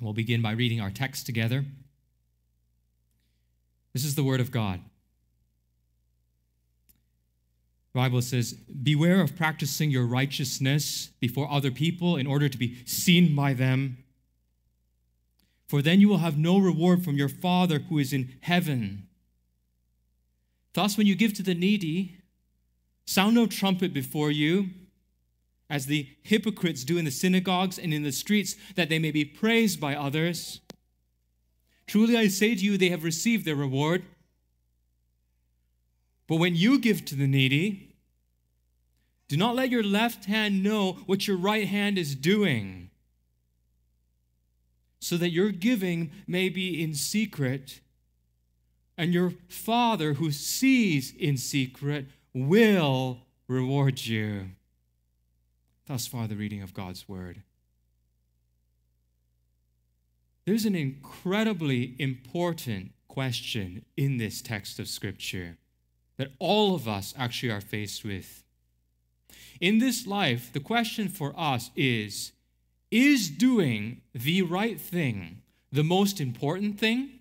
We'll begin by reading our text together. This is the Word of God. The Bible says, Beware of practicing your righteousness before other people in order to be seen by them. For then you will have no reward from your Father who is in heaven. Thus, when you give to the needy, sound no trumpet before you, as the hypocrites do in the synagogues and in the streets, that they may be praised by others. Truly I say to you, they have received their reward. But when you give to the needy, do not let your left hand know what your right hand is doing, so that your giving may be in secret, and your Father who sees in secret will reward you. Thus far, the reading of God's Word. There's an incredibly important question in this text of Scripture that all of us actually are faced with. In this life, the question for us is Is doing the right thing the most important thing?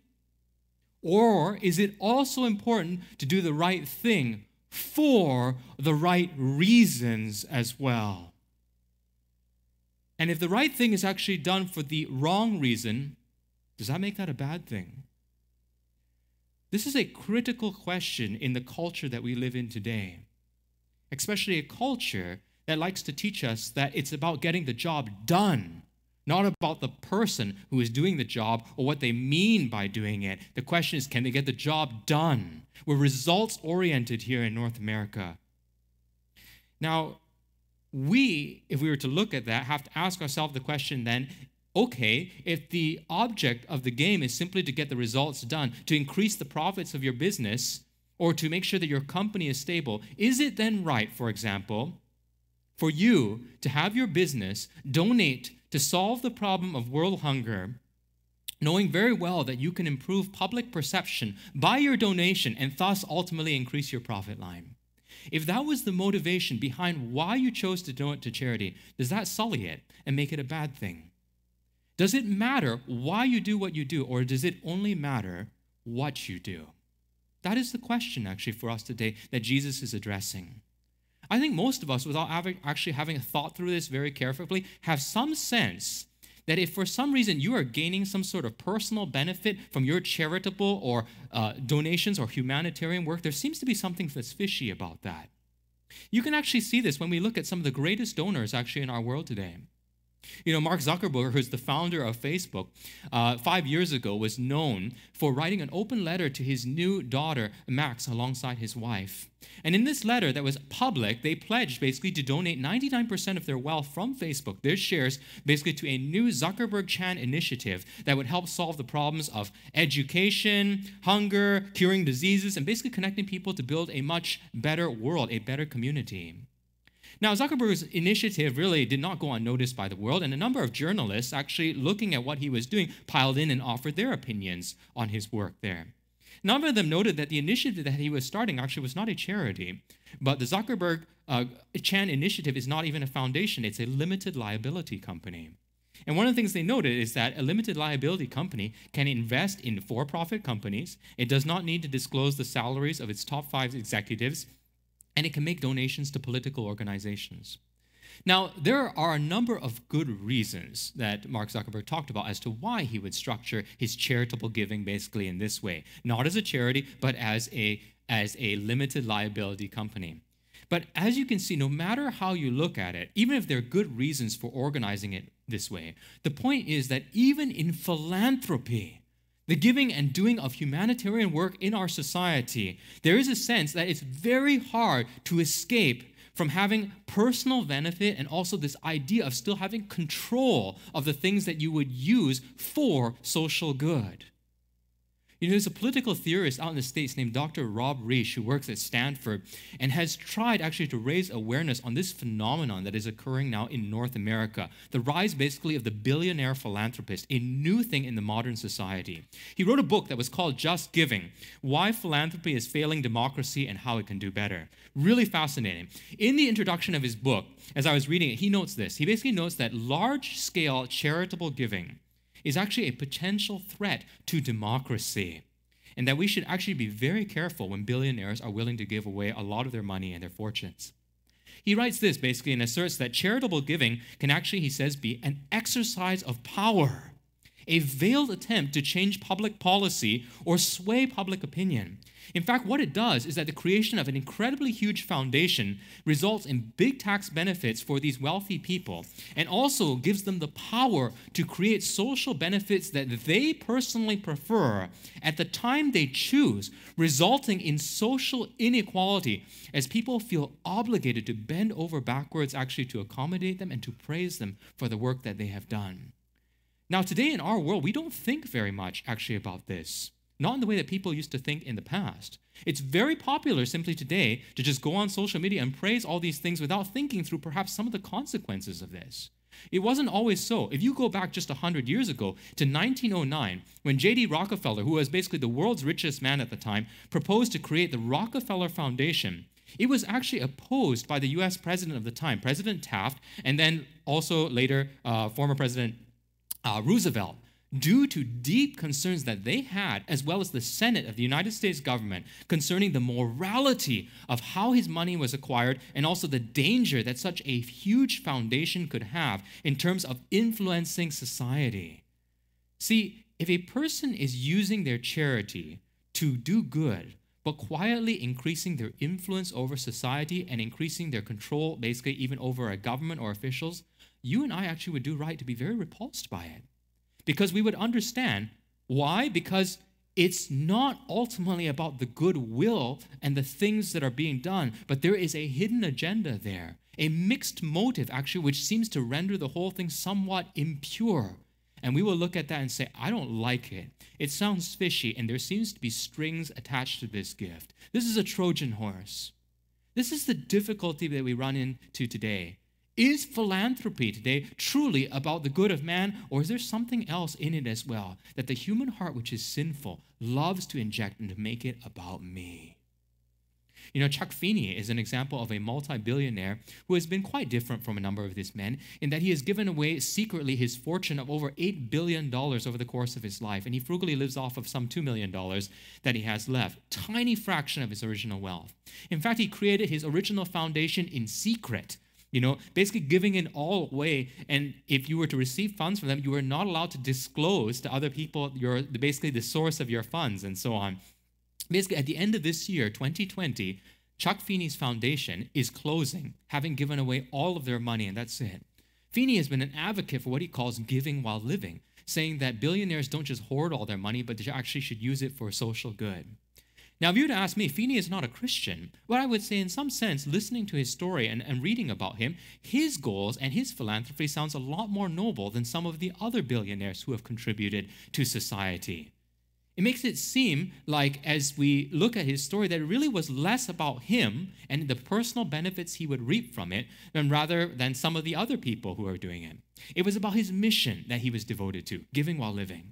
Or is it also important to do the right thing for the right reasons as well? And if the right thing is actually done for the wrong reason, does that make that a bad thing? This is a critical question in the culture that we live in today, especially a culture that likes to teach us that it's about getting the job done, not about the person who is doing the job or what they mean by doing it. The question is can they get the job done? We're results oriented here in North America. Now, we, if we were to look at that, have to ask ourselves the question then okay, if the object of the game is simply to get the results done, to increase the profits of your business, or to make sure that your company is stable, is it then right, for example, for you to have your business donate to solve the problem of world hunger? Knowing very well that you can improve public perception by your donation and thus ultimately increase your profit line. If that was the motivation behind why you chose to donate to charity, does that sully it and make it a bad thing? Does it matter why you do what you do, or does it only matter what you do? That is the question, actually, for us today that Jesus is addressing. I think most of us, without actually having thought through this very carefully, have some sense that if for some reason you are gaining some sort of personal benefit from your charitable or uh, donations or humanitarian work, there seems to be something that's fishy about that. You can actually see this when we look at some of the greatest donors actually in our world today. You know, Mark Zuckerberg, who's the founder of Facebook, uh, five years ago was known for writing an open letter to his new daughter, Max, alongside his wife. And in this letter that was public, they pledged basically to donate 99% of their wealth from Facebook, their shares, basically to a new Zuckerberg Chan initiative that would help solve the problems of education, hunger, curing diseases, and basically connecting people to build a much better world, a better community. Now, Zuckerberg's initiative really did not go unnoticed by the world, and a number of journalists, actually looking at what he was doing, piled in and offered their opinions on his work there. Number of them noted that the initiative that he was starting actually was not a charity, but the Zuckerberg uh, Chan initiative is not even a foundation, it's a limited liability company. And one of the things they noted is that a limited liability company can invest in for profit companies. It does not need to disclose the salaries of its top five executives and it can make donations to political organizations. Now, there are a number of good reasons that Mark Zuckerberg talked about as to why he would structure his charitable giving basically in this way, not as a charity, but as a, as a limited liability company. But as you can see, no matter how you look at it, even if there are good reasons for organizing it this way, the point is that even in philanthropy, the giving and doing of humanitarian work in our society, there is a sense that it's very hard to escape from having personal benefit and also this idea of still having control of the things that you would use for social good. You know, there's a political theorist out in the States named Dr. Rob Reich who works at Stanford and has tried actually to raise awareness on this phenomenon that is occurring now in North America the rise basically of the billionaire philanthropist, a new thing in the modern society. He wrote a book that was called Just Giving Why Philanthropy is Failing Democracy and How It Can Do Better. Really fascinating. In the introduction of his book, as I was reading it, he notes this. He basically notes that large scale charitable giving is actually a potential threat to democracy. And that we should actually be very careful when billionaires are willing to give away a lot of their money and their fortunes. He writes this basically and asserts that charitable giving can actually, he says, be an exercise of power, a veiled attempt to change public policy or sway public opinion. In fact, what it does is that the creation of an incredibly huge foundation results in big tax benefits for these wealthy people and also gives them the power to create social benefits that they personally prefer at the time they choose, resulting in social inequality as people feel obligated to bend over backwards actually to accommodate them and to praise them for the work that they have done. Now, today in our world, we don't think very much actually about this not in the way that people used to think in the past. It's very popular simply today to just go on social media and praise all these things without thinking through perhaps some of the consequences of this. It wasn't always so. If you go back just 100 years ago to 1909, when J.D. Rockefeller, who was basically the world's richest man at the time, proposed to create the Rockefeller Foundation, it was actually opposed by the US president of the time, President Taft, and then also later uh, former President uh, Roosevelt due to deep concerns that they had, as well as the Senate of the United States government, concerning the morality of how his money was acquired and also the danger that such a huge foundation could have in terms of influencing society. See, if a person is using their charity to do good, but quietly increasing their influence over society and increasing their control, basically, even over a government or officials, you and I actually would do right to be very repulsed by it because we would understand why? Because it's not ultimately about the goodwill and the things that are being done, but there is a hidden agenda there, a mixed motive, actually, which seems to render the whole thing somewhat impure. And we will look at that and say, I don't like it. It sounds fishy, and there seems to be strings attached to this gift. This is a Trojan horse. This is the difficulty that we run into today. Is philanthropy today truly about the good of man, or is there something else in it as well that the human heart, which is sinful, loves to inject and to make it about me? You know, Chuck Feeney is an example of a multi billionaire who has been quite different from a number of these men in that he has given away secretly his fortune of over $8 billion over the course of his life, and he frugally lives off of some $2 million that he has left. Tiny fraction of his original wealth. In fact, he created his original foundation in secret you know, basically giving it all away. And if you were to receive funds from them, you were not allowed to disclose to other people your basically the source of your funds and so on. Basically, at the end of this year, 2020, Chuck Feeney's foundation is closing, having given away all of their money, and that's it. Feeney has been an advocate for what he calls giving while living, saying that billionaires don't just hoard all their money, but they actually should use it for social good. Now, if you were to ask me, Feeney is not a Christian, what I would say, in some sense, listening to his story and, and reading about him, his goals and his philanthropy sounds a lot more noble than some of the other billionaires who have contributed to society. It makes it seem like, as we look at his story, that it really was less about him and the personal benefits he would reap from it, than rather than some of the other people who are doing it. It was about his mission that he was devoted to, giving while living.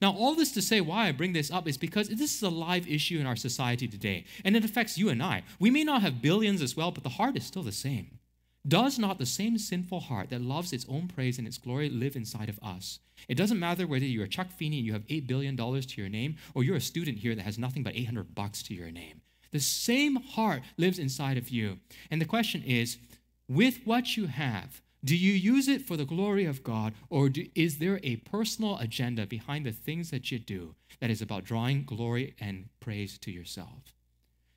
Now, all this to say why I bring this up is because this is a live issue in our society today, and it affects you and I. We may not have billions as well, but the heart is still the same. Does not the same sinful heart that loves its own praise and its glory live inside of us? It doesn't matter whether you're Chuck Feeney and you have $8 billion to your name, or you're a student here that has nothing but 800 bucks to your name. The same heart lives inside of you. And the question is with what you have, do you use it for the glory of God, or do, is there a personal agenda behind the things that you do that is about drawing glory and praise to yourself?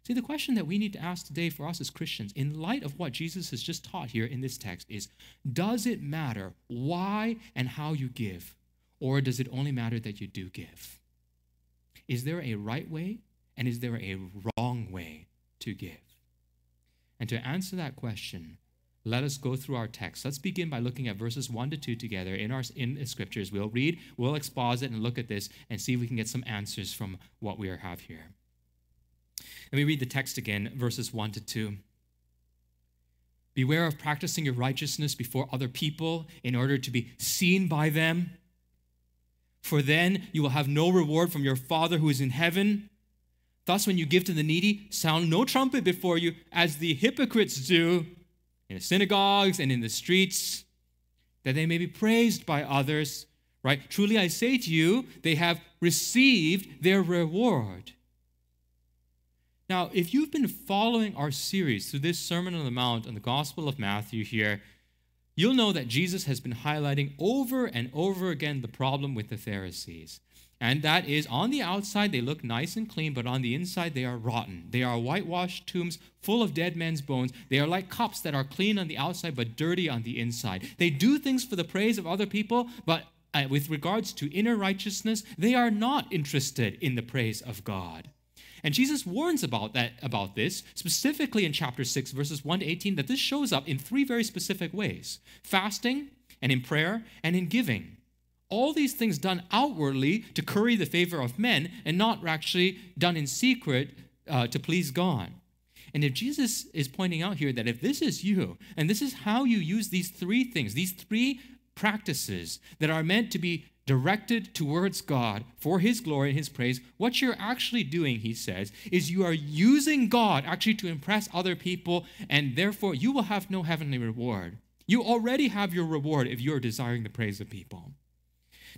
See, the question that we need to ask today for us as Christians, in light of what Jesus has just taught here in this text, is Does it matter why and how you give, or does it only matter that you do give? Is there a right way, and is there a wrong way to give? And to answer that question, let us go through our text. Let's begin by looking at verses 1 to 2 together in our in the scriptures. We'll read, we'll exposit, and look at this and see if we can get some answers from what we have here. Let me read the text again, verses 1 to 2. Beware of practicing your righteousness before other people in order to be seen by them. For then you will have no reward from your Father who is in heaven. Thus, when you give to the needy, sound no trumpet before you, as the hypocrites do in the synagogues and in the streets, that they may be praised by others. right? Truly I say to you, they have received their reward. Now, if you've been following our series through this Sermon on the Mount on the Gospel of Matthew here, you'll know that Jesus has been highlighting over and over again the problem with the Pharisees. And that is on the outside, they look nice and clean, but on the inside, they are rotten. They are whitewashed tombs full of dead men's bones. They are like cups that are clean on the outside, but dirty on the inside. They do things for the praise of other people, but uh, with regards to inner righteousness, they are not interested in the praise of God. And Jesus warns about that about this specifically in chapter 6 verses 1 to 18 that this shows up in three very specific ways. Fasting and in prayer and in giving. All these things done outwardly to curry the favor of men and not actually done in secret uh, to please God. And if Jesus is pointing out here that if this is you, and this is how you use these three things, these three practices that are meant to be directed towards God for His glory and His praise, what you're actually doing, he says, is you are using God actually to impress other people, and therefore you will have no heavenly reward. You already have your reward if you are desiring the praise of people.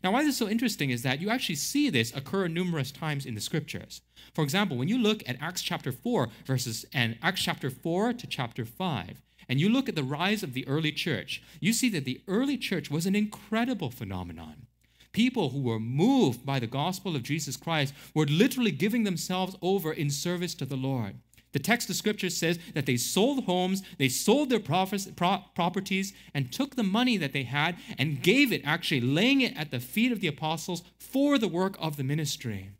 Now, why this is so interesting is that you actually see this occur numerous times in the scriptures. For example, when you look at Acts chapter 4 verses and Acts chapter 4 to chapter 5, and you look at the rise of the early church, you see that the early church was an incredible phenomenon. People who were moved by the gospel of Jesus Christ were literally giving themselves over in service to the Lord. The text of scripture says that they sold homes, they sold their properties, and took the money that they had and gave it, actually laying it at the feet of the apostles for the work of the ministry.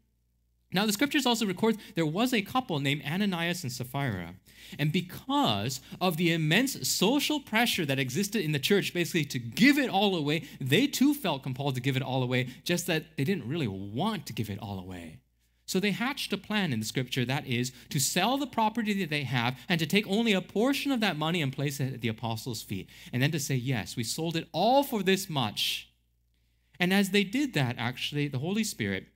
Now, the scriptures also record there was a couple named Ananias and Sapphira. And because of the immense social pressure that existed in the church, basically to give it all away, they too felt compelled to give it all away, just that they didn't really want to give it all away. So they hatched a plan in the scripture that is to sell the property that they have and to take only a portion of that money and place it at the apostles' feet. And then to say, Yes, we sold it all for this much. And as they did that, actually, the Holy Spirit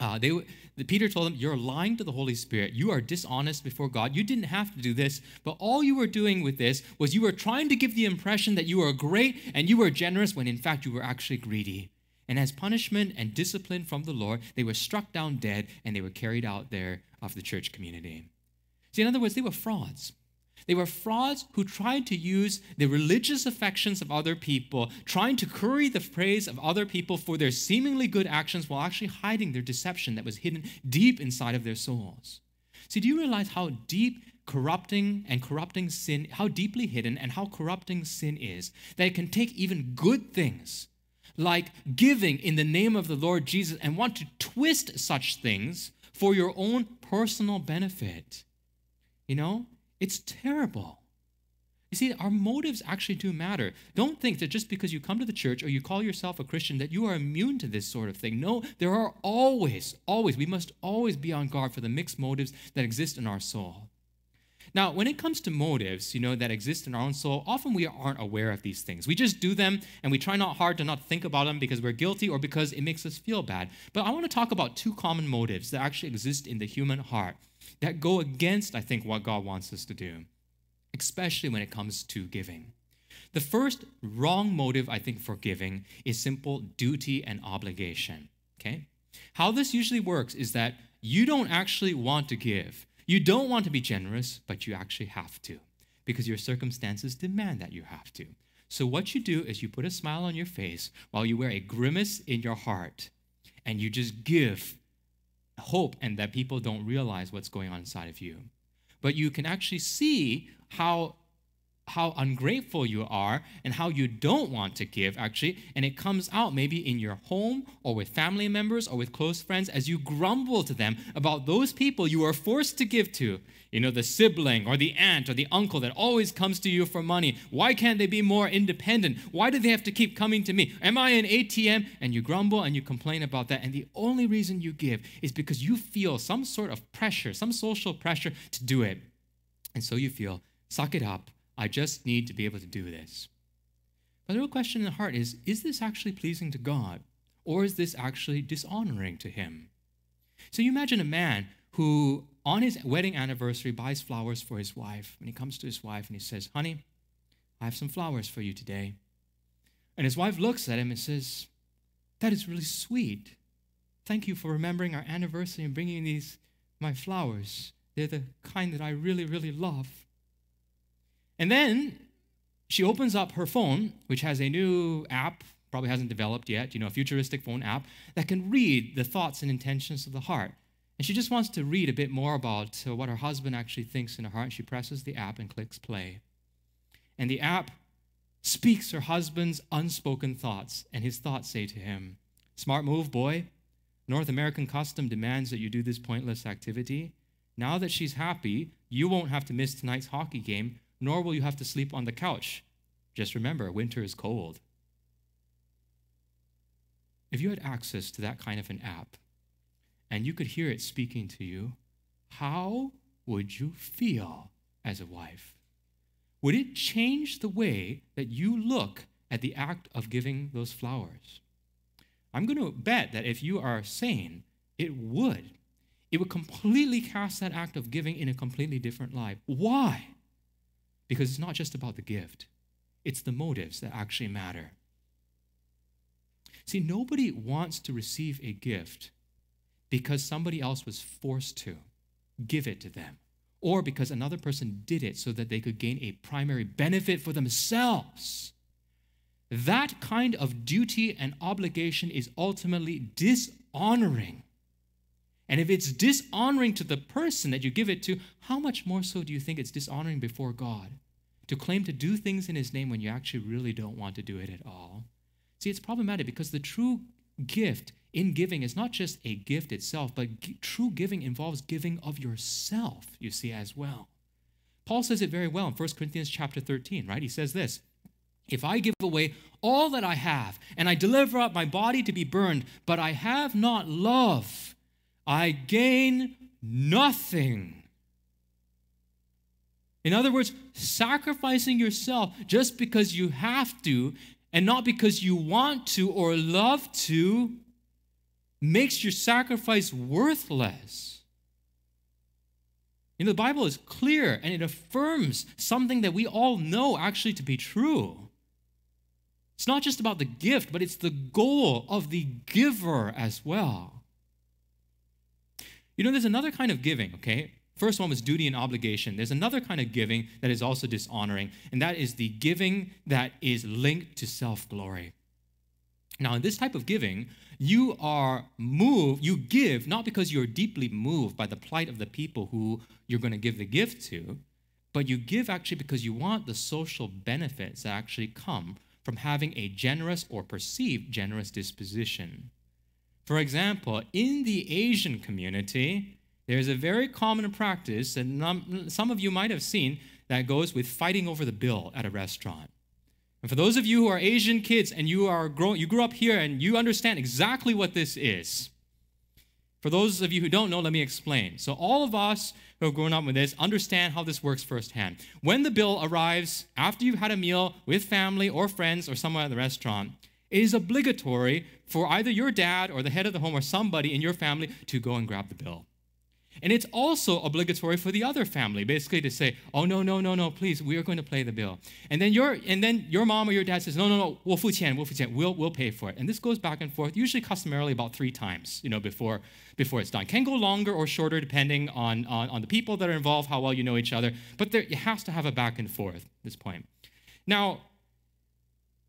uh, they, the, Peter told them, You're lying to the Holy Spirit. You are dishonest before God. You didn't have to do this, but all you were doing with this was you were trying to give the impression that you were great and you were generous when in fact you were actually greedy. And as punishment and discipline from the Lord, they were struck down dead and they were carried out there of the church community. See, in other words, they were frauds. They were frauds who tried to use the religious affections of other people, trying to curry the praise of other people for their seemingly good actions while actually hiding their deception that was hidden deep inside of their souls. See, do you realize how deep corrupting and corrupting sin, how deeply hidden and how corrupting sin is, that it can take even good things like giving in the name of the Lord Jesus and want to twist such things for your own personal benefit? You know, it's terrible. You see, our motives actually do matter. Don't think that just because you come to the church or you call yourself a Christian that you are immune to this sort of thing. No, there are always, always, we must always be on guard for the mixed motives that exist in our soul. Now, when it comes to motives, you know, that exist in our own soul, often we aren't aware of these things. We just do them and we try not hard to not think about them because we're guilty or because it makes us feel bad. But I want to talk about two common motives that actually exist in the human heart that go against, I think, what God wants us to do, especially when it comes to giving. The first wrong motive, I think, for giving is simple duty and obligation. Okay? How this usually works is that you don't actually want to give. You don't want to be generous, but you actually have to because your circumstances demand that you have to. So, what you do is you put a smile on your face while you wear a grimace in your heart and you just give hope and that people don't realize what's going on inside of you. But you can actually see how how ungrateful you are and how you don't want to give, actually. And it comes out maybe in your home or with family members or with close friends as you grumble to them about those people you are forced to give to. You know, the sibling or the aunt or the uncle that always comes to you for money. Why can't they be more independent? Why do they have to keep coming to me? Am I an ATM? And you grumble and you complain about that. And the only reason you give is because you feel some sort of pressure, some social pressure to do it. And so you feel, suck it up I just need to be able to do this. But the real question in the heart is is this actually pleasing to God? Or is this actually dishonoring to Him? So you imagine a man who, on his wedding anniversary, buys flowers for his wife. And he comes to his wife and he says, Honey, I have some flowers for you today. And his wife looks at him and says, That is really sweet. Thank you for remembering our anniversary and bringing these my flowers. They're the kind that I really, really love. And then she opens up her phone, which has a new app, probably hasn't developed yet, you know, a futuristic phone app that can read the thoughts and intentions of the heart. And she just wants to read a bit more about uh, what her husband actually thinks in her heart. She presses the app and clicks play. And the app speaks her husband's unspoken thoughts, and his thoughts say to him, Smart move, boy. North American custom demands that you do this pointless activity. Now that she's happy, you won't have to miss tonight's hockey game, nor will you have to sleep on the couch. Just remember, winter is cold. If you had access to that kind of an app and you could hear it speaking to you, how would you feel as a wife? Would it change the way that you look at the act of giving those flowers? I'm going to bet that if you are sane, it would. It would completely cast that act of giving in a completely different light. Why? Because it's not just about the gift, it's the motives that actually matter. See, nobody wants to receive a gift because somebody else was forced to give it to them, or because another person did it so that they could gain a primary benefit for themselves. That kind of duty and obligation is ultimately dishonoring. And if it's dishonoring to the person that you give it to, how much more so do you think it's dishonoring before God? To claim to do things in His name when you actually really don't want to do it at all. See, it's problematic because the true gift in giving is not just a gift itself, but g- true giving involves giving of yourself, you see, as well. Paul says it very well in 1 Corinthians chapter 13, right? He says this If I give away all that I have and I deliver up my body to be burned, but I have not love, I gain nothing. In other words, sacrificing yourself just because you have to and not because you want to or love to makes your sacrifice worthless. You know, the Bible is clear and it affirms something that we all know actually to be true. It's not just about the gift, but it's the goal of the giver as well. You know, there's another kind of giving, okay? First one was duty and obligation. There's another kind of giving that is also dishonoring, and that is the giving that is linked to self glory. Now, in this type of giving, you are moved, you give not because you're deeply moved by the plight of the people who you're going to give the gift to, but you give actually because you want the social benefits that actually come from having a generous or perceived generous disposition. For example, in the Asian community, there's a very common practice that some of you might have seen that goes with fighting over the bill at a restaurant. And for those of you who are Asian kids and you are grow, you grew up here and you understand exactly what this is. For those of you who don't know, let me explain. So all of us who have grown up with this understand how this works firsthand. When the bill arrives after you've had a meal with family or friends or somewhere at the restaurant, it is obligatory for either your dad or the head of the home or somebody in your family to go and grab the bill. And it's also obligatory for the other family, basically to say, "Oh no, no, no, no, please, we are going to pay the bill." And then your and then your mom or your dad says, "No, no, no, we'll qian, we'll qian, we'll we'll pay for it." And this goes back and forth, usually customarily about three times, you know, before before it's done. Can go longer or shorter depending on on, on the people that are involved, how well you know each other. But there, it has to have a back and forth. At this point. Now,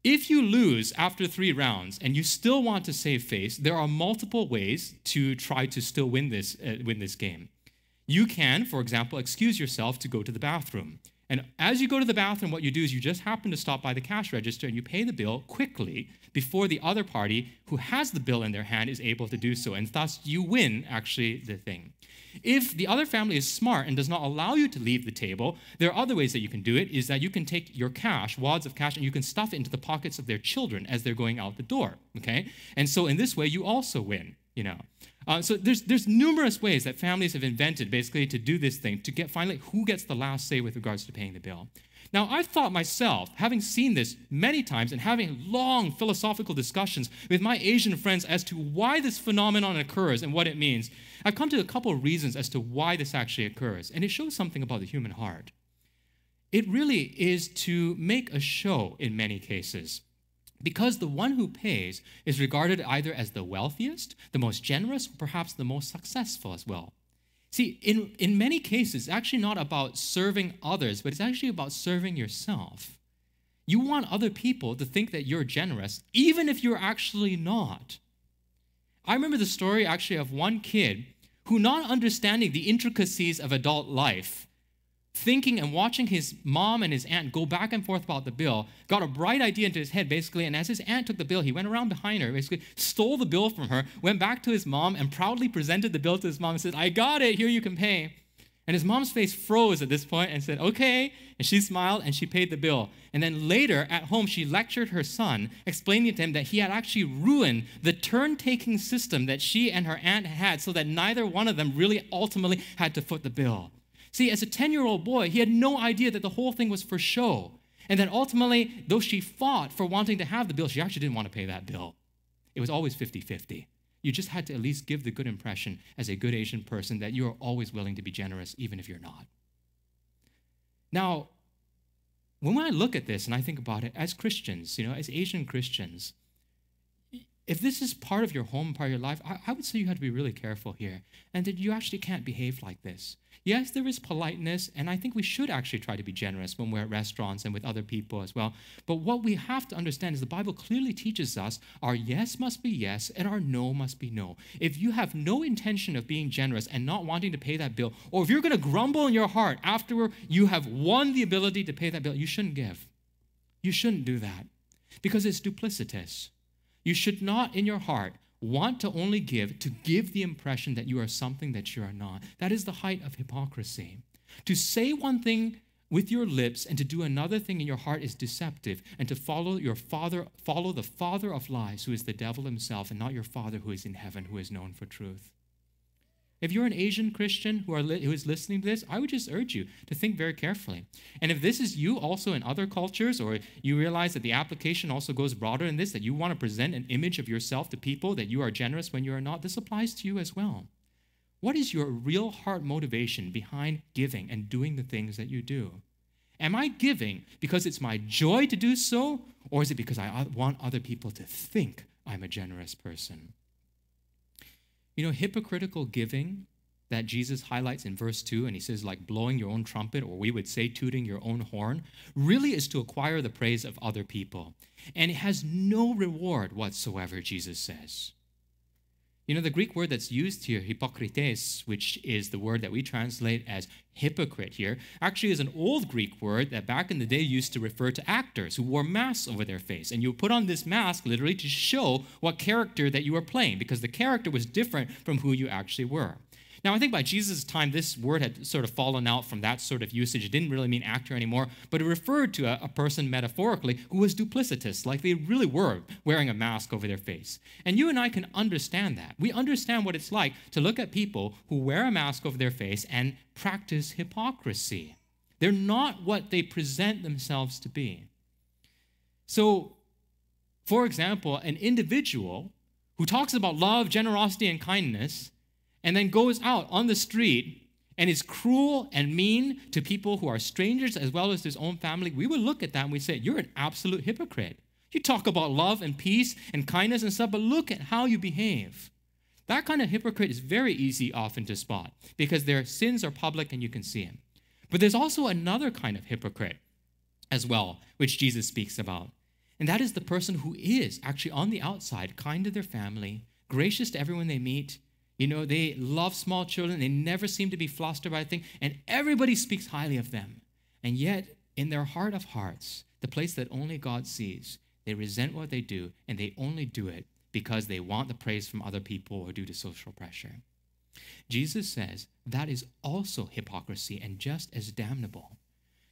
if you lose after three rounds and you still want to save face, there are multiple ways to try to still win this, uh, win this game. You can, for example, excuse yourself to go to the bathroom. And as you go to the bathroom, what you do is you just happen to stop by the cash register and you pay the bill quickly before the other party who has the bill in their hand is able to do so. And thus, you win actually the thing. If the other family is smart and does not allow you to leave the table, there are other ways that you can do it is that you can take your cash, wads of cash, and you can stuff it into the pockets of their children as they're going out the door, okay? And so in this way, you also win, you know. Uh, so there's, there's numerous ways that families have invented basically to do this thing, to get finally who gets the last say with regards to paying the bill. Now, I've thought myself, having seen this many times and having long philosophical discussions with my Asian friends as to why this phenomenon occurs and what it means, I've come to a couple of reasons as to why this actually occurs. And it shows something about the human heart. It really is to make a show in many cases. Because the one who pays is regarded either as the wealthiest, the most generous, perhaps the most successful as well. See, in, in many cases, it's actually not about serving others, but it's actually about serving yourself. You want other people to think that you're generous, even if you're actually not. I remember the story actually of one kid who, not understanding the intricacies of adult life, thinking and watching his mom and his aunt go back and forth about the bill, got a bright idea into his head, basically. And as his aunt took the bill, he went around behind her, basically stole the bill from her, went back to his mom, and proudly presented the bill to his mom and said, I got it, here you can pay. And his mom's face froze at this point and said, Okay. And she smiled and she paid the bill. And then later at home, she lectured her son, explaining to him that he had actually ruined the turn taking system that she and her aunt had so that neither one of them really ultimately had to foot the bill. See, as a 10 year old boy, he had no idea that the whole thing was for show. And then ultimately, though she fought for wanting to have the bill, she actually didn't want to pay that bill. It was always 50 50. You just had to at least give the good impression as a good Asian person that you are always willing to be generous, even if you're not. Now, when I look at this and I think about it as Christians, you know, as Asian Christians, if this is part of your home, part of your life, I, I, would say you have to be really careful here and that you actually can't behave like this. Yes, there is politeness, and I think we should actually try to be generous when we're at restaurants and with other people as well. But what we have to understand is the Bible clearly teaches us our yes must be yes and our no must be no. If you have no intention of being generous and not wanting to pay that bill, or if you're going to grumble in your heart after you have won the ability to pay that bill, you shouldn't give. You shouldn't do that because it's duplicitous. You should not, in your heart, want to only give to give the impression that you are something that you are not. That is the height of hypocrisy. To say one thing with your lips and to do another thing in your heart is deceptive and to follow your father follow the father of lies who is the devil himself and not your father who is in heaven who is known for truth if you're an Asian Christian who, are li- who is listening to this, I would just urge you to think very carefully. And if this is you also in other cultures, or you realize that the application also goes broader in this, that you want to present an image of yourself to people, that you are generous when you are not, this applies to you as well. What is your real heart motivation behind giving and doing the things that you do? Am I giving because it's my joy to do so, or is it because I want other people to think I'm a generous person? You know, hypocritical giving that Jesus highlights in verse 2, and he says, like blowing your own trumpet, or we would say tooting your own horn, really is to acquire the praise of other people. And it has no reward whatsoever, Jesus says. You know, the Greek word that's used here, hypokrites, which is the word that we translate as hypocrite here, actually is an old Greek word that back in the day used to refer to actors who wore masks over their face. And you put on this mask literally to show what character that you were playing, because the character was different from who you actually were. Now, I think by Jesus' time, this word had sort of fallen out from that sort of usage. It didn't really mean actor anymore, but it referred to a, a, person metaphorically who was duplicitous, like they really were wearing a mask over their face. And you and I can understand that. We understand what it's like to look at people who wear a mask over their face and practice hypocrisy. They're not what they present themselves to be. So, for example, an individual who talks about love, generosity, and kindness and then goes out on the street and is cruel and mean to people who are strangers as well as his own family, we would look at that and we say, You're an absolute hypocrite. You talk about love and peace and kindness and stuff, but look at how you behave. That kind of hypocrite is very easy often to spot because their sins are public and you can see them. But there's also another kind of hypocrite as well, which Jesus speaks about. And that is the person who is actually on the outside kind to their family, gracious to everyone they meet, you know, they love small children. They never seem to be flustered by a thing. And everybody speaks highly of them. And yet, in their heart of hearts, the place that only God sees, they resent what they do and they only do it because they want the praise from other people or due to social pressure. Jesus says that is also hypocrisy and just as damnable.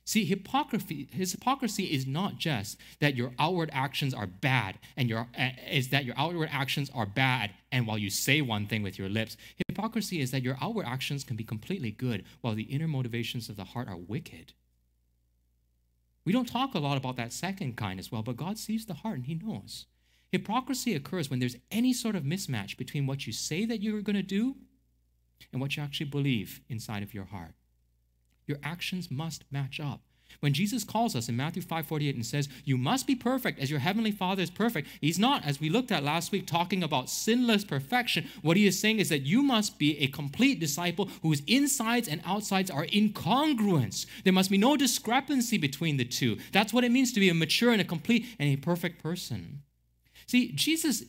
See, hypocrisy, his hypocrisy is not just that your outward actions are bad and your uh, is that your outward actions are bad and while you say one thing with your lips. Hypocrisy is that your outward actions can be completely good while the inner motivations of the heart are wicked. We don't talk a lot about that second kind as well, but God sees the heart and he knows. Hypocrisy occurs when there's any sort of mismatch between what you say that you're going to do and what you actually believe inside of your heart. Your actions must match up. When Jesus calls us in Matthew 5 48 and says, You must be perfect as your heavenly Father is perfect, he's not, as we looked at last week, talking about sinless perfection. What he is saying is that you must be a complete disciple whose insides and outsides are incongruence. There must be no discrepancy between the two. That's what it means to be a mature and a complete and a perfect person. See, Jesus,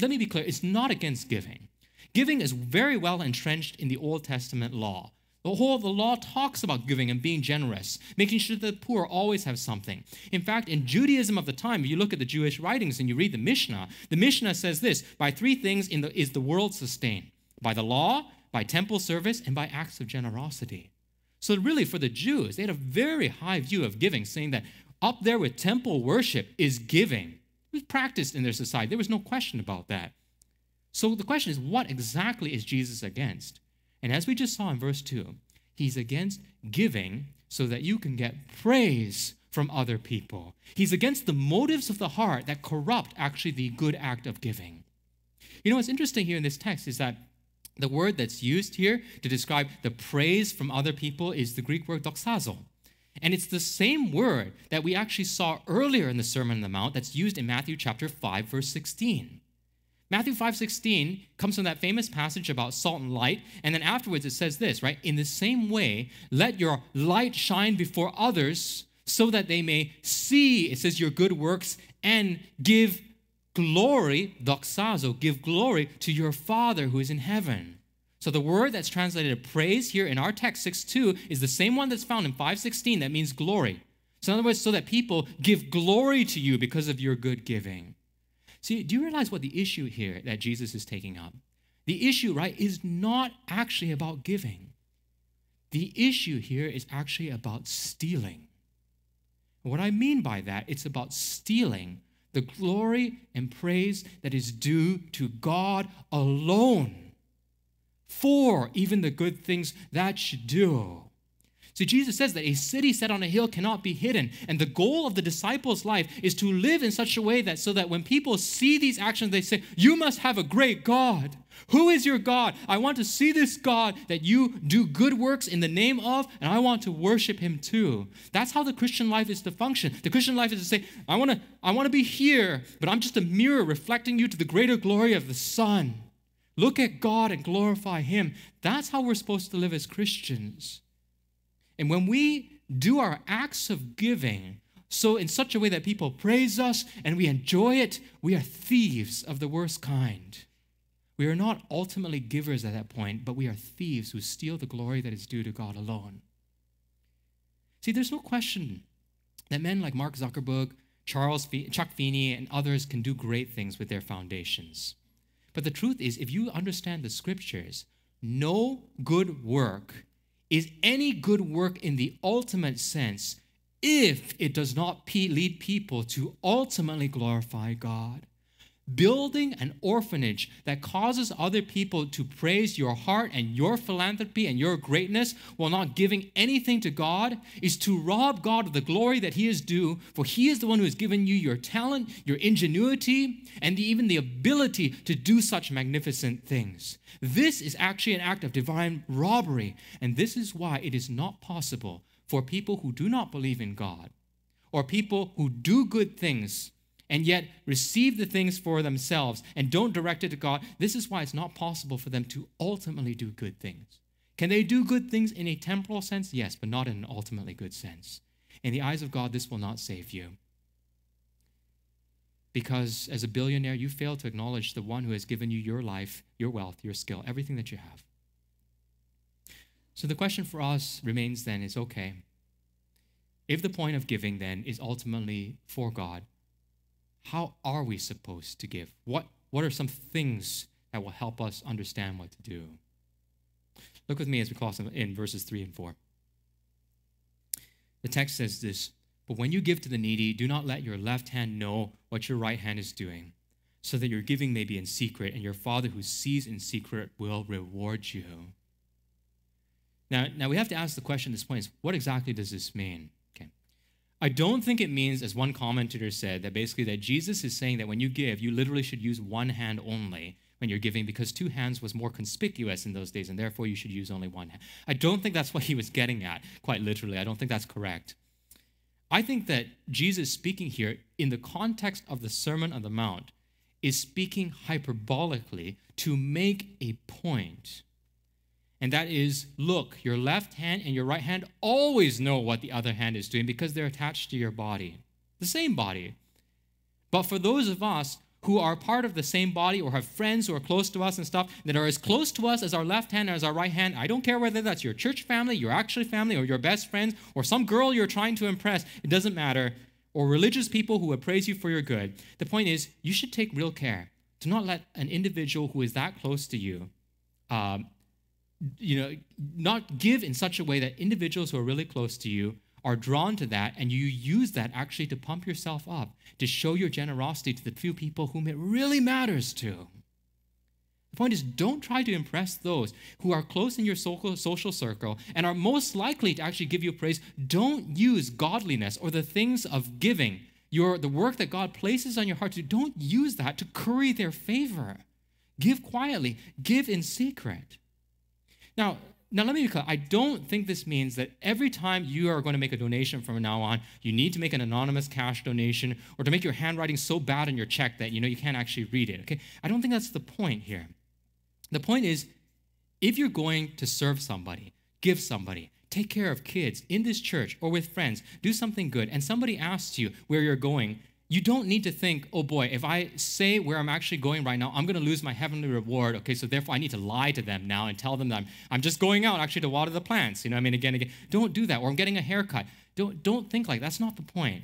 let me be clear, it's not against giving. Giving is very well entrenched in the Old Testament law. The whole of the law talks about giving and being generous, making sure that the poor always have something. In fact, in Judaism of the time, if you look at the Jewish writings and you read the Mishnah, the Mishnah says this: by three things the, is the world sustained: by the law, by temple service, and by acts of generosity. So really, for the Jews, they had a very high view of giving, saying that up there with temple worship is giving. It was practiced in their society. There was no question about that. So the question is, what exactly is Jesus against? And as we just saw in verse 2, he's against giving so that you can get praise from other people. He's against the motives of the heart that corrupt actually the good act of giving. You know what's interesting here in this text is that the word that's used here to describe the praise from other people is the Greek word doxazo. And it's the same word that we actually saw earlier in the Sermon on the Mount that's used in Matthew chapter 5 verse 16. Matthew 5:16 comes from that famous passage about salt and light, and then afterwards it says this, right? In the same way, let your light shine before others so that they may see, it says, your good works and give glory, doxazo, give glory to your Father who is in heaven. So the word that's translated praise here in our text 6:2 is the same one that's found in 5:16 that means glory. So in other words, so that people give glory to you because of your good giving. See, do you realize what the issue here that Jesus is taking up? The issue, right, is not actually about giving. The issue here is actually about stealing. what I mean by that, it's about stealing the glory and praise that is due to God alone for even the good things that you do. See, Jesus says that a city set on a hill cannot be hidden. And the goal of the disciples' life is to live in such a way that so that when people see these actions, they say, You must have a great God. Who is your God? I want to see this God that you do good works in the name of, and I want to worship him too. That's how the Christian life is to function. The Christian life is to say, I want to, I want to be here, but I'm just a mirror reflecting you to the greater glory of the Son. Look at God and glorify him. That's how we're supposed to live as Christians. And when we do our acts of giving, so in such a way that people praise us and we enjoy it, we are thieves of the worst kind. We are not ultimately givers at that point, but we are thieves who steal the glory that is due to God alone. See, there's no question that men like Mark Zuckerberg, Charles Fe- Chuck Feeney, and others can do great things with their foundations. But the truth is, if you understand the scriptures, no good work is any good work in the ultimate sense if it does not lead people to ultimately glorify God. Building an orphanage that causes other people to praise your heart and your philanthropy and your greatness while not giving anything to God is to rob God of the glory that He is due, for He is the one who has given you your talent, your ingenuity, and even the ability to do such magnificent things. This is actually an act of divine robbery, and this is why it is not possible for people who do not believe in God or people who do good things and yet receive the things for themselves and don't direct it to God, this is why it's not possible for them to ultimately do good things. Can they do good things in a temporal sense? Yes, but not in an ultimately good sense. In the eyes of God, this will not save you. Because as a billionaire, you fail to acknowledge the one who has given you your life, your wealth, your skill, everything that you have. So the question for us remains then is okay, if the point of giving then is ultimately for God, how are we supposed to give? What, what are some things that will help us understand what to do? Look with me as we cross in verses 3 and 4. The text says this But when you give to the needy, do not let your left hand know what your right hand is doing, so that your giving may be in secret, and your Father who sees in secret will reward you. Now, now we have to ask the question at this point is what exactly does this mean? I don't think it means, as one commentator said, that basically that Jesus is saying that when you give, you literally should use one hand only when you're giving because two hands was more conspicuous in those days and therefore you should use only one hand. I don't think that's what he was getting at, quite literally. I don't think that's correct. I think that Jesus speaking here in the context of the Sermon on the Mount is speaking hyperbolically to make a point. And that is look, your left hand and your right hand always know what the other hand is doing because they're attached to your body, the same body. But for those of us who are part of the same body or have friends who are close to us and stuff that are as close to us as our left hand or as our right hand. I don't care whether that's your church family, your actual family, or your best friends, or some girl you're trying to impress. It doesn't matter. Or religious people who appraise you for your good. The point is, you should take real care to not let an individual who is that close to you, um, you know, not give in such a way that individuals who are really close to you are drawn to that and you use that actually to pump yourself up, to show your generosity to the few people whom it really matters to. The point is, don't try to impress those who are close in your social circle and are most likely to actually give you praise. Don't use godliness or the things of giving, your, the work that God places on your heart to, don't use that to curry their favor. Give quietly, give in secret. Now, now, let me be clear. I don't think this means that every time you are going to make a donation from now on, you need to make an anonymous cash donation or to make your handwriting so bad on your check that you know you can't actually read it. Okay? I don't think that's the point here. The point is, if you're going to serve somebody, give somebody, take care of kids in this church or with friends, do something good, and somebody asks you where you're going, you don't need to think, oh boy, if I say where I'm actually going right now, I'm going to lose my heavenly reward. Okay, so therefore I need to lie to them now and tell them that I'm, I'm just going out actually to water the plants. You know, I mean, again, again, don't do that. Or I'm getting a haircut. Don't, don't think like that's not the point.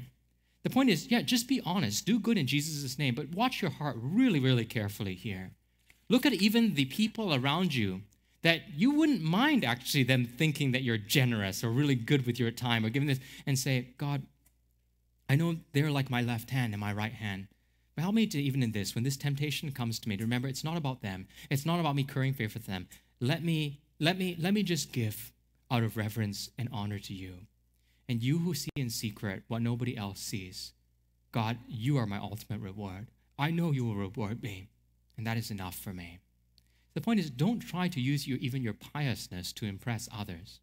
The point is, yeah, just be honest. Do good in Jesus' name, but watch your heart really, really carefully here. Look at even the people around you that you wouldn't mind actually them thinking that you're generous or really good with your time or giving this and say, God, I know they're like my left hand and my right hand. But help me to, even in this, when this temptation comes to me, to remember it's not about them. It's not about me currying favor for them. Let me, let me, let me just give out of reverence and honor to you. And you who see in secret what nobody else sees, God, you are my ultimate reward. I know you will reward me, and that is enough for me. The point is, don't try to use your, even your piousness to impress others.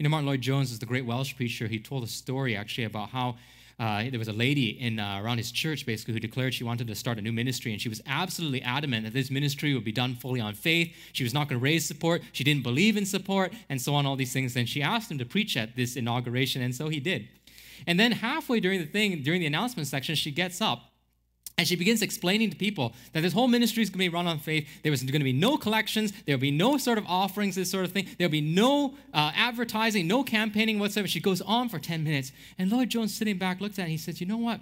You know, Martyn Lloyd-Jones is the great Welsh preacher. He told a story actually about how uh, there was a lady in uh, around his church basically who declared she wanted to start a new ministry, and she was absolutely adamant that this ministry would be done fully on faith. She was not going to raise support. She didn't believe in support, and so on. All these things. And she asked him to preach at this inauguration, and so he did. And then halfway during the thing, during the announcement section, she gets up and she begins explaining to people that this whole ministry is going to be run on faith. There was going to be no collections. There will be no sort of offerings, this sort of thing. There'll be no uh, advertising, no campaigning whatsoever. She goes on for 10 minutes. And Lloyd-Jones, sitting back, looks at it and he says, You know what?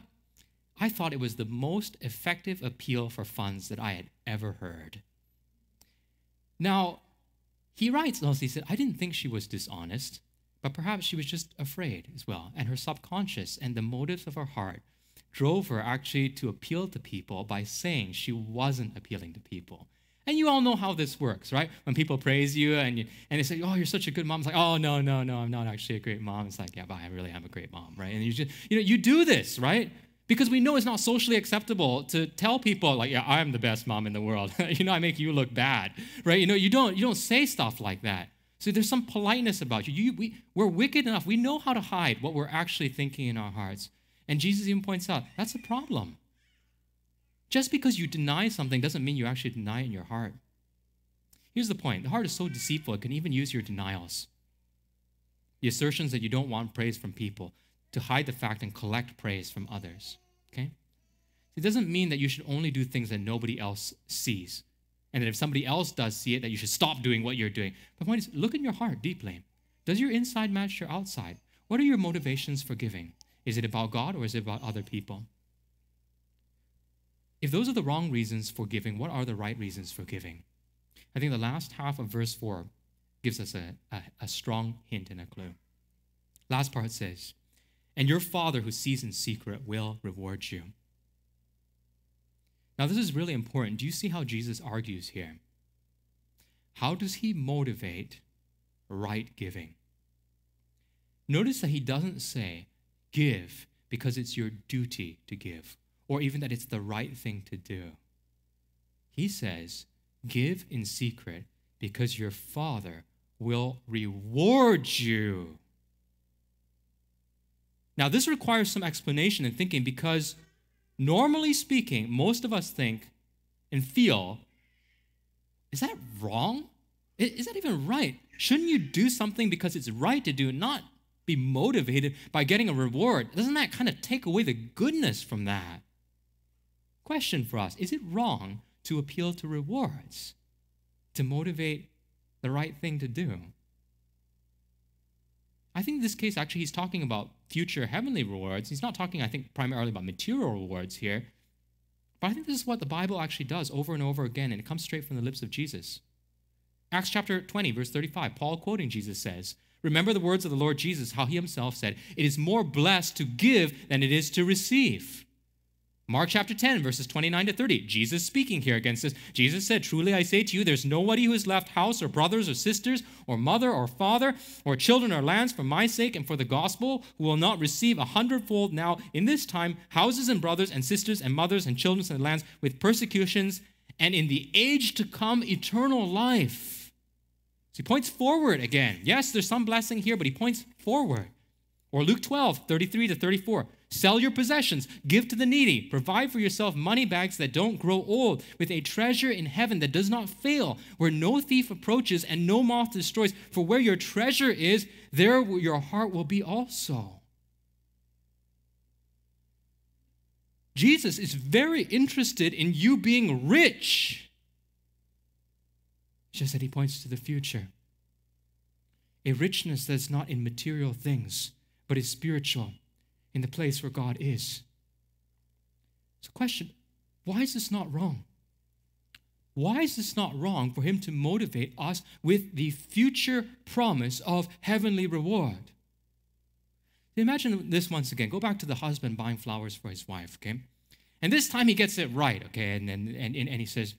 I thought it was the most effective appeal for funds that I had ever heard. Now, he writes, he said, I didn't think she was dishonest, but perhaps she was just afraid as well. And her subconscious and the motives of her heart drove her actually to appeal to people by saying she wasn't appealing to people. And you all know how this works, right? When people praise you and, you, and they say, oh, you're such a good mom. It's like, oh, no, no, no, I'm not actually a great mom. It's like, yeah, but I really am a great mom, right? And you just, you know, you do this, right? Because we know it's not socially acceptable to tell people like, yeah, I'm the best mom in the world. you know, I make you look bad, right? You know, you don't, you don't say stuff like that. So there's some politeness about you. you we, we're wicked enough. We know how to hide what we're actually thinking in our hearts. And Jesus even points out that's a problem. Just because you deny something doesn't mean you actually deny it in your heart. Here's the point the heart is so deceitful, it can even use your denials, the assertions that you don't want praise from people, to hide the fact and collect praise from others. Okay? It doesn't mean that you should only do things that nobody else sees. And that if somebody else does see it, that you should stop doing what you're doing. The point is, look in your heart deeply. Does your inside match your outside? What are your motivations for giving? Is it about God or is it about other people? If those are the wrong reasons for giving, what are the right reasons for giving? I think the last half of verse 4 gives us a, a, a strong hint and a clue. Last part says, And your Father who sees in secret will reward you. Now, this is really important. Do you see how Jesus argues here? How does he motivate right giving? Notice that he doesn't say, give because it's your duty to give, or even that it's the right thing to do. He says, give in secret because your Father will reward you. Now, this requires some explanation and thinking because normally speaking, most of us think and feel is that wrong? Is that even right? Shouldn't you do something because it's right to do, not be motivated by getting a reward? Doesn't that kind of take away the goodness from that? Question for us Is it wrong to appeal to rewards to motivate the right thing to do? I think in this case, actually, he's talking about future heavenly rewards. He's not talking, I think, primarily about material rewards here. But I think this is what the Bible actually does over and over again, and it comes straight from the lips of Jesus. Acts chapter 20, verse 35, Paul quoting Jesus says, Remember the words of the Lord Jesus, how he himself said, It is more blessed to give than it is to receive. Mark chapter 10, verses 29 to 30. Jesus speaking here against this. Jesus said, Truly I say to you, there's nobody who has left house or brothers or sisters or mother or father or children or lands for my sake and for the gospel who will not receive a hundredfold now in this time houses and brothers and sisters and mothers and children and lands with persecutions and in the age to come eternal life. So he points forward again. Yes, there's some blessing here, but he points forward. Or Luke 12, 33 to 34. Sell your possessions, give to the needy, provide for yourself money bags that don't grow old, with a treasure in heaven that does not fail, where no thief approaches and no moth destroys. For where your treasure is, there your heart will be also. Jesus is very interested in you being rich. Just that he points to the future. A richness that's not in material things, but is spiritual in the place where God is. So, question why is this not wrong? Why is this not wrong for him to motivate us with the future promise of heavenly reward? Imagine this once again. Go back to the husband buying flowers for his wife, okay? And this time he gets it right, okay? And, and, and, and he says,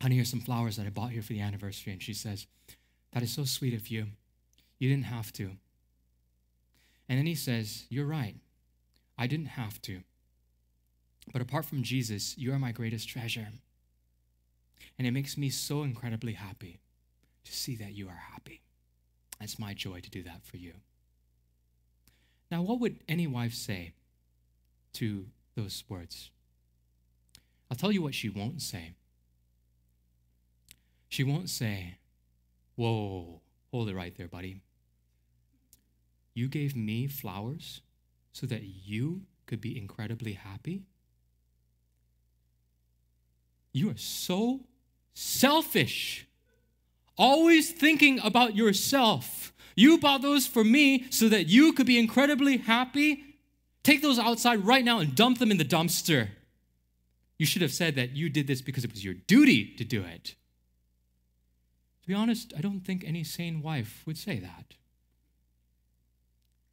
Honey, here's some flowers that I bought here for the anniversary. And she says, That is so sweet of you. You didn't have to. And then he says, You're right. I didn't have to. But apart from Jesus, you are my greatest treasure. And it makes me so incredibly happy to see that you are happy. It's my joy to do that for you. Now, what would any wife say to those words? I'll tell you what she won't say. She won't say, Whoa, hold it right there, buddy. You gave me flowers so that you could be incredibly happy? You are so selfish, always thinking about yourself. You bought those for me so that you could be incredibly happy. Take those outside right now and dump them in the dumpster. You should have said that you did this because it was your duty to do it. Be honest, I don't think any sane wife would say that.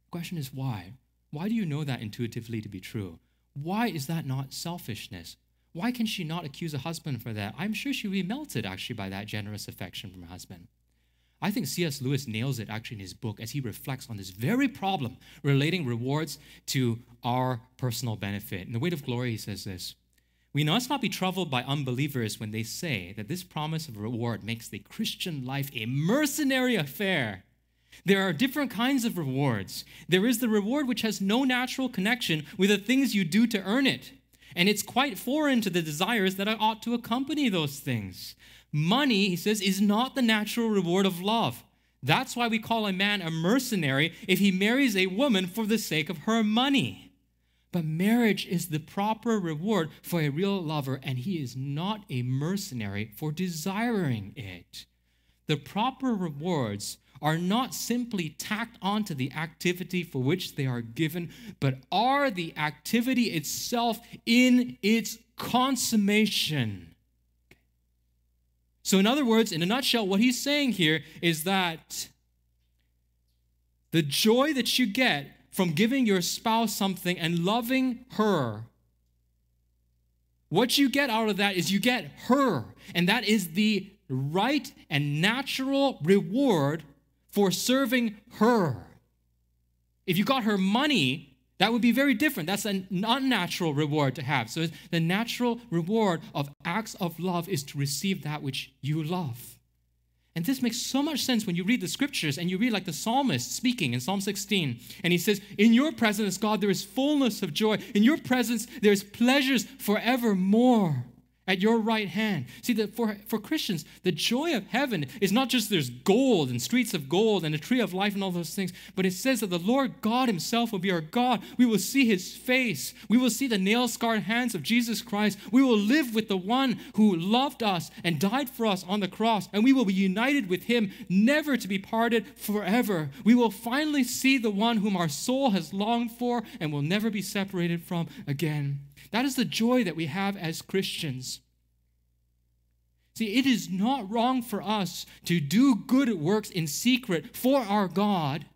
The question is why? Why do you know that intuitively to be true? Why is that not selfishness? Why can she not accuse a husband for that? I'm sure she would be melted actually by that generous affection from her husband. I think C.S. Lewis nails it actually in his book as he reflects on this very problem relating rewards to our personal benefit. In The Weight of Glory, he says this We must not be troubled by unbelievers when they say that this promise of reward makes the Christian life a mercenary affair there are different kinds of rewards. There is the reward which has no natural connection with the things you do to earn it, and it's quite foreign to the desires that ought to accompany those things. Money, he says, is not the natural reward of love. That's why we call a man a mercenary if he marries a woman for the sake of her money. But marriage is the proper reward for a real lover, and he is not a mercenary for desiring it. The proper rewards are not simply tacked onto the activity for which they are given, but are the activity itself in its consummation. So, in other words, in a nutshell, what he's saying here is that the joy that you get from giving your spouse something and loving her, what you get out of that is you get her. And that is the right and natural reward for serving her. If you got her money, that would be very different. That's an unnatural reward to have. So the natural reward of acts of love is to receive that which you love. And this makes so much sense when you read the scriptures and you read like the psalmist speaking in Psalm 16. And he says, In your presence, God, there is fullness of joy. In your presence, there's pleasures forevermore at your right hand. See, that for, for Christians, the joy of heaven is not just there's gold and streets of gold and a tree of life and all those things, but it says that the Lord God Himself will be our God. We will see His face. We will see the nail scarred hands of Jesus Christ. We will live with the one who loved us and died for us on the cross, and we will be united with Him, never to be parted forever. We will finally see the one whom our soul has longed for and will never be separated from again. That is the joy that we have as Christians. See, it is not wrong for us to do good works in secret for our God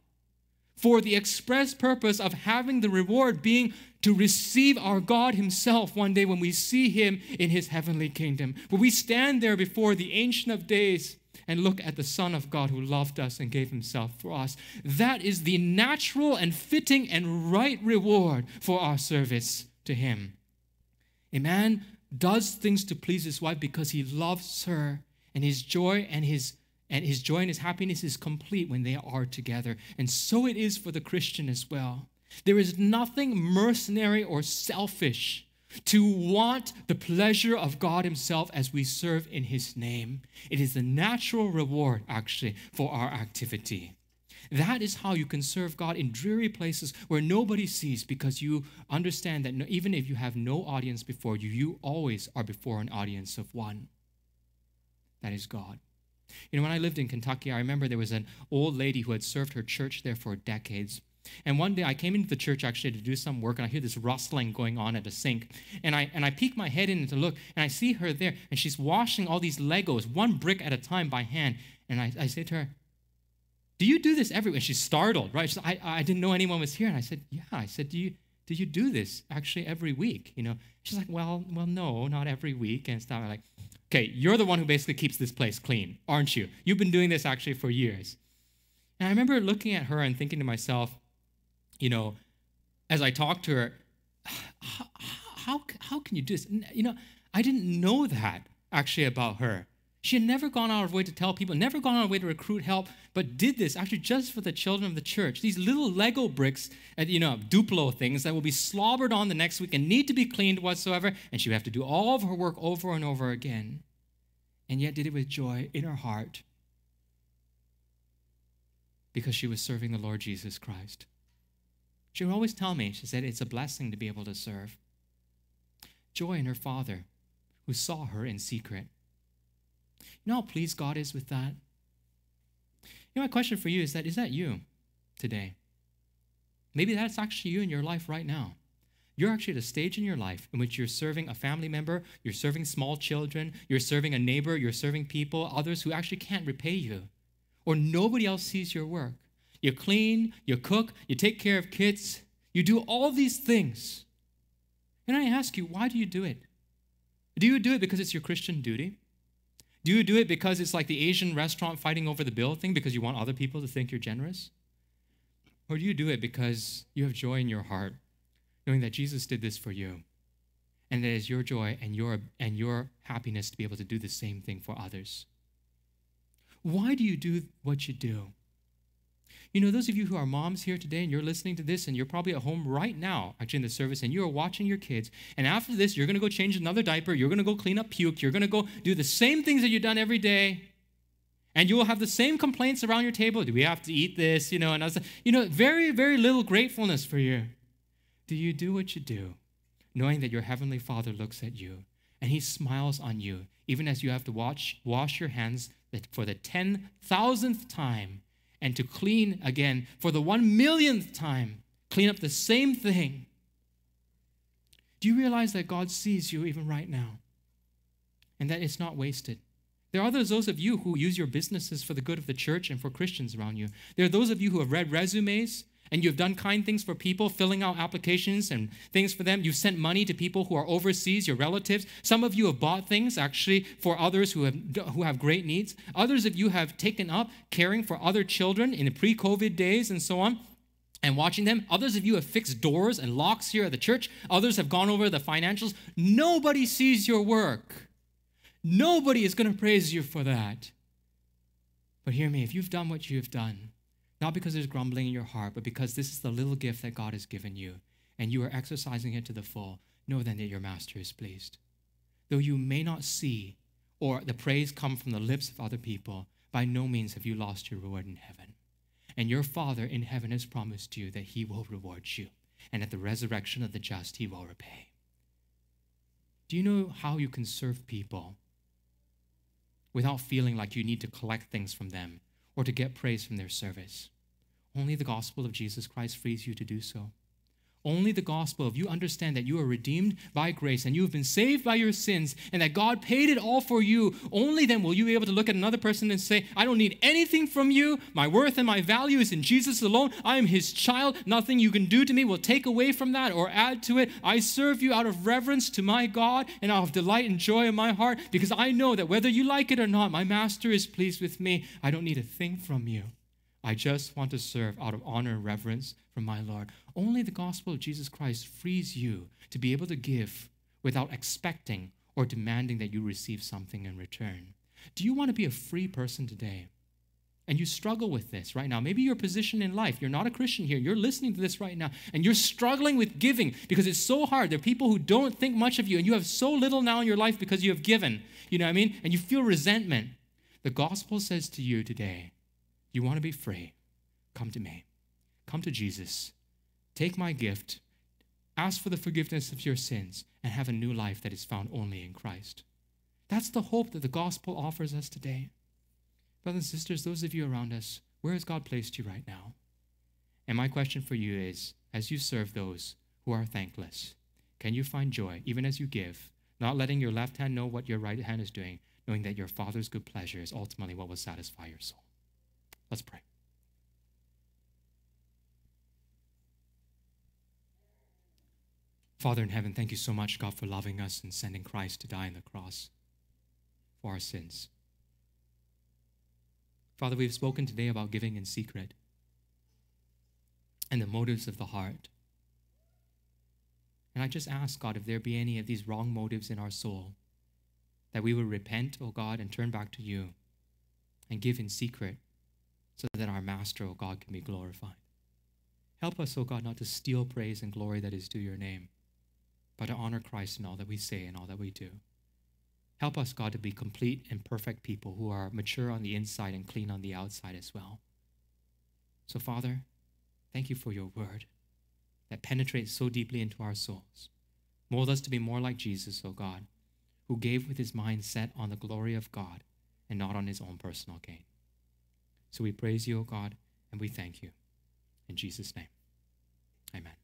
for the express purpose of having the reward being to receive our God Himself one day when we see Him in His heavenly kingdom. When we stand there before the Ancient of Days and look at the Son of God who loved us and gave Himself for us. That is the natural and fitting and right reward for our service to Him. A man does things to please his wife because he loves her, and his joy and his and his joy and his happiness is complete when they are together. And so it is for the Christian as well. There is nothing mercenary or selfish to want the pleasure of God Himself as we serve in His name. It is the natural reward, actually, for our activity. That is how you can serve God in dreary places where nobody sees because you understand that even if you have no audience before you, you always are before an audience of one. That is God. You know, when I lived in Kentucky, I remember there was an old lady who had served her church there for decades. And one day I came into the church actually to do some work, and I hear this rustling going on at the sink. And I and I peek my head in to look, and I see her there, and she's washing all these Legos, one brick at a time by hand. And I, I say to her, do you do this every week? She's startled, right? Said, I, I didn't know anyone was here. And I said, Yeah. I said, Do you do you do this actually every week? You know, she's like, Well, well, no, not every week and stuff. I'm like, okay, you're the one who basically keeps this place clean, aren't you? You've been doing this actually for years. And I remember looking at her and thinking to myself, you know, as I talked to her, how, how, how can you do this? You know, I didn't know that actually about her. She had never gone out of her way to tell people, never gone out of her way to recruit help, but did this actually just for the children of the church. These little Lego bricks, you know, Duplo things that will be slobbered on the next week and need to be cleaned whatsoever, and she would have to do all of her work over and over again. And yet did it with joy in her heart because she was serving the Lord Jesus Christ. She would always tell me, she said, it's a blessing to be able to serve. Joy in her father, who saw her in secret you know how pleased God is with that? You know, my question for you is that is that you today? Maybe that's actually you in your life right now. You're actually at a stage in your life in which you're serving a family member, you're serving small children, you're serving a neighbor, you're serving people, others who actually can't repay you, or nobody else sees your work. You clean, you cook, you take care of kids, you do all these things. And I ask you, why do you do it? Do you do it because it's your Christian duty? Do you do it because it's like the Asian restaurant fighting over the bill thing because you want other people to think you're generous? Or do you do it because you have joy in your heart, knowing that Jesus did this for you? And it is your joy and your and your happiness to be able to do the same thing for others. Why do you do what you do? You know, those of you who are moms here today and you're listening to this and you're probably at home right now, actually in the service, and you are watching your kids, and after this, you're going to go change another diaper, you're going to go clean up puke, you're going to go do the same things that you've done every day, and you will have the same complaints around your table. Do we have to eat this? You know, and I was, you know, very, very little gratefulness for you. Do you do what you do, knowing that your heavenly Father looks at you and He smiles on you, even as you have to watch, wash your hands for the ten thousandth time and to clean again for the one millionth time, clean up the same thing. Do you realize that God sees you even right now and that it's not wasted? There are those of you who use your businesses for the good of the church and for Christians around you. There are those of you who have read resumes and you've done kind things for people, filling out applications and things for them. You've sent money to people who are overseas, your relatives. Some of you have bought things actually for others who have, who have great needs. Others of you have taken up caring for other children in the pre COVID days and so on and watching them. Others of you have fixed doors and locks here at the church. Others have gone over the financials. Nobody sees your work. Nobody is going to praise you for that. But hear me, if you've done what you have done, not because there's grumbling in your heart, but because this is the little gift that God has given you, and you are exercising it to the full, know then that your master is pleased. Though you may not see or the praise come from the lips of other people, by no means have you lost your reward in heaven. And your Father in heaven has promised you that he will reward you, and at the resurrection of the just, he will repay. Do you know how you can serve people without feeling like you need to collect things from them or to get praise from their service? Only the gospel of Jesus Christ frees you to do so. Only the gospel, if you understand that you are redeemed by grace and you have been saved by your sins and that God paid it all for you, only then will you be able to look at another person and say, I don't need anything from you. My worth and my value is in Jesus alone. I am his child. Nothing you can do to me will take away from that or add to it. I serve you out of reverence to my God and out of delight and joy in my heart because I know that whether you like it or not, my master is pleased with me. I don't need a thing from you. I just want to serve out of honor and reverence from my Lord. Only the gospel of Jesus Christ frees you to be able to give without expecting or demanding that you receive something in return. Do you want to be a free person today? And you struggle with this right now. Maybe your position in life, you're not a Christian here, you're listening to this right now, and you're struggling with giving because it's so hard. There are people who don't think much of you, and you have so little now in your life because you have given. You know what I mean? And you feel resentment. The gospel says to you today, you want to be free? Come to me. Come to Jesus. Take my gift. Ask for the forgiveness of your sins and have a new life that is found only in Christ. That's the hope that the gospel offers us today. Brothers and sisters, those of you around us, where has God placed you right now? And my question for you is as you serve those who are thankless, can you find joy even as you give, not letting your left hand know what your right hand is doing, knowing that your Father's good pleasure is ultimately what will satisfy your soul? Let's pray. Father in heaven, thank you so much, God, for loving us and sending Christ to die on the cross for our sins. Father, we've spoken today about giving in secret and the motives of the heart. And I just ask, God, if there be any of these wrong motives in our soul, that we would repent, O oh God, and turn back to you and give in secret so that our Master, O oh God, can be glorified. Help us, O oh God, not to steal praise and glory that is due your name, but to honor Christ in all that we say and all that we do. Help us, God, to be complete and perfect people who are mature on the inside and clean on the outside as well. So, Father, thank you for your word that penetrates so deeply into our souls. Mold us to be more like Jesus, O God, who gave with his mind set on the glory of God and not on his own personal gain. So we praise you, O God, and we thank you. In Jesus' name, amen.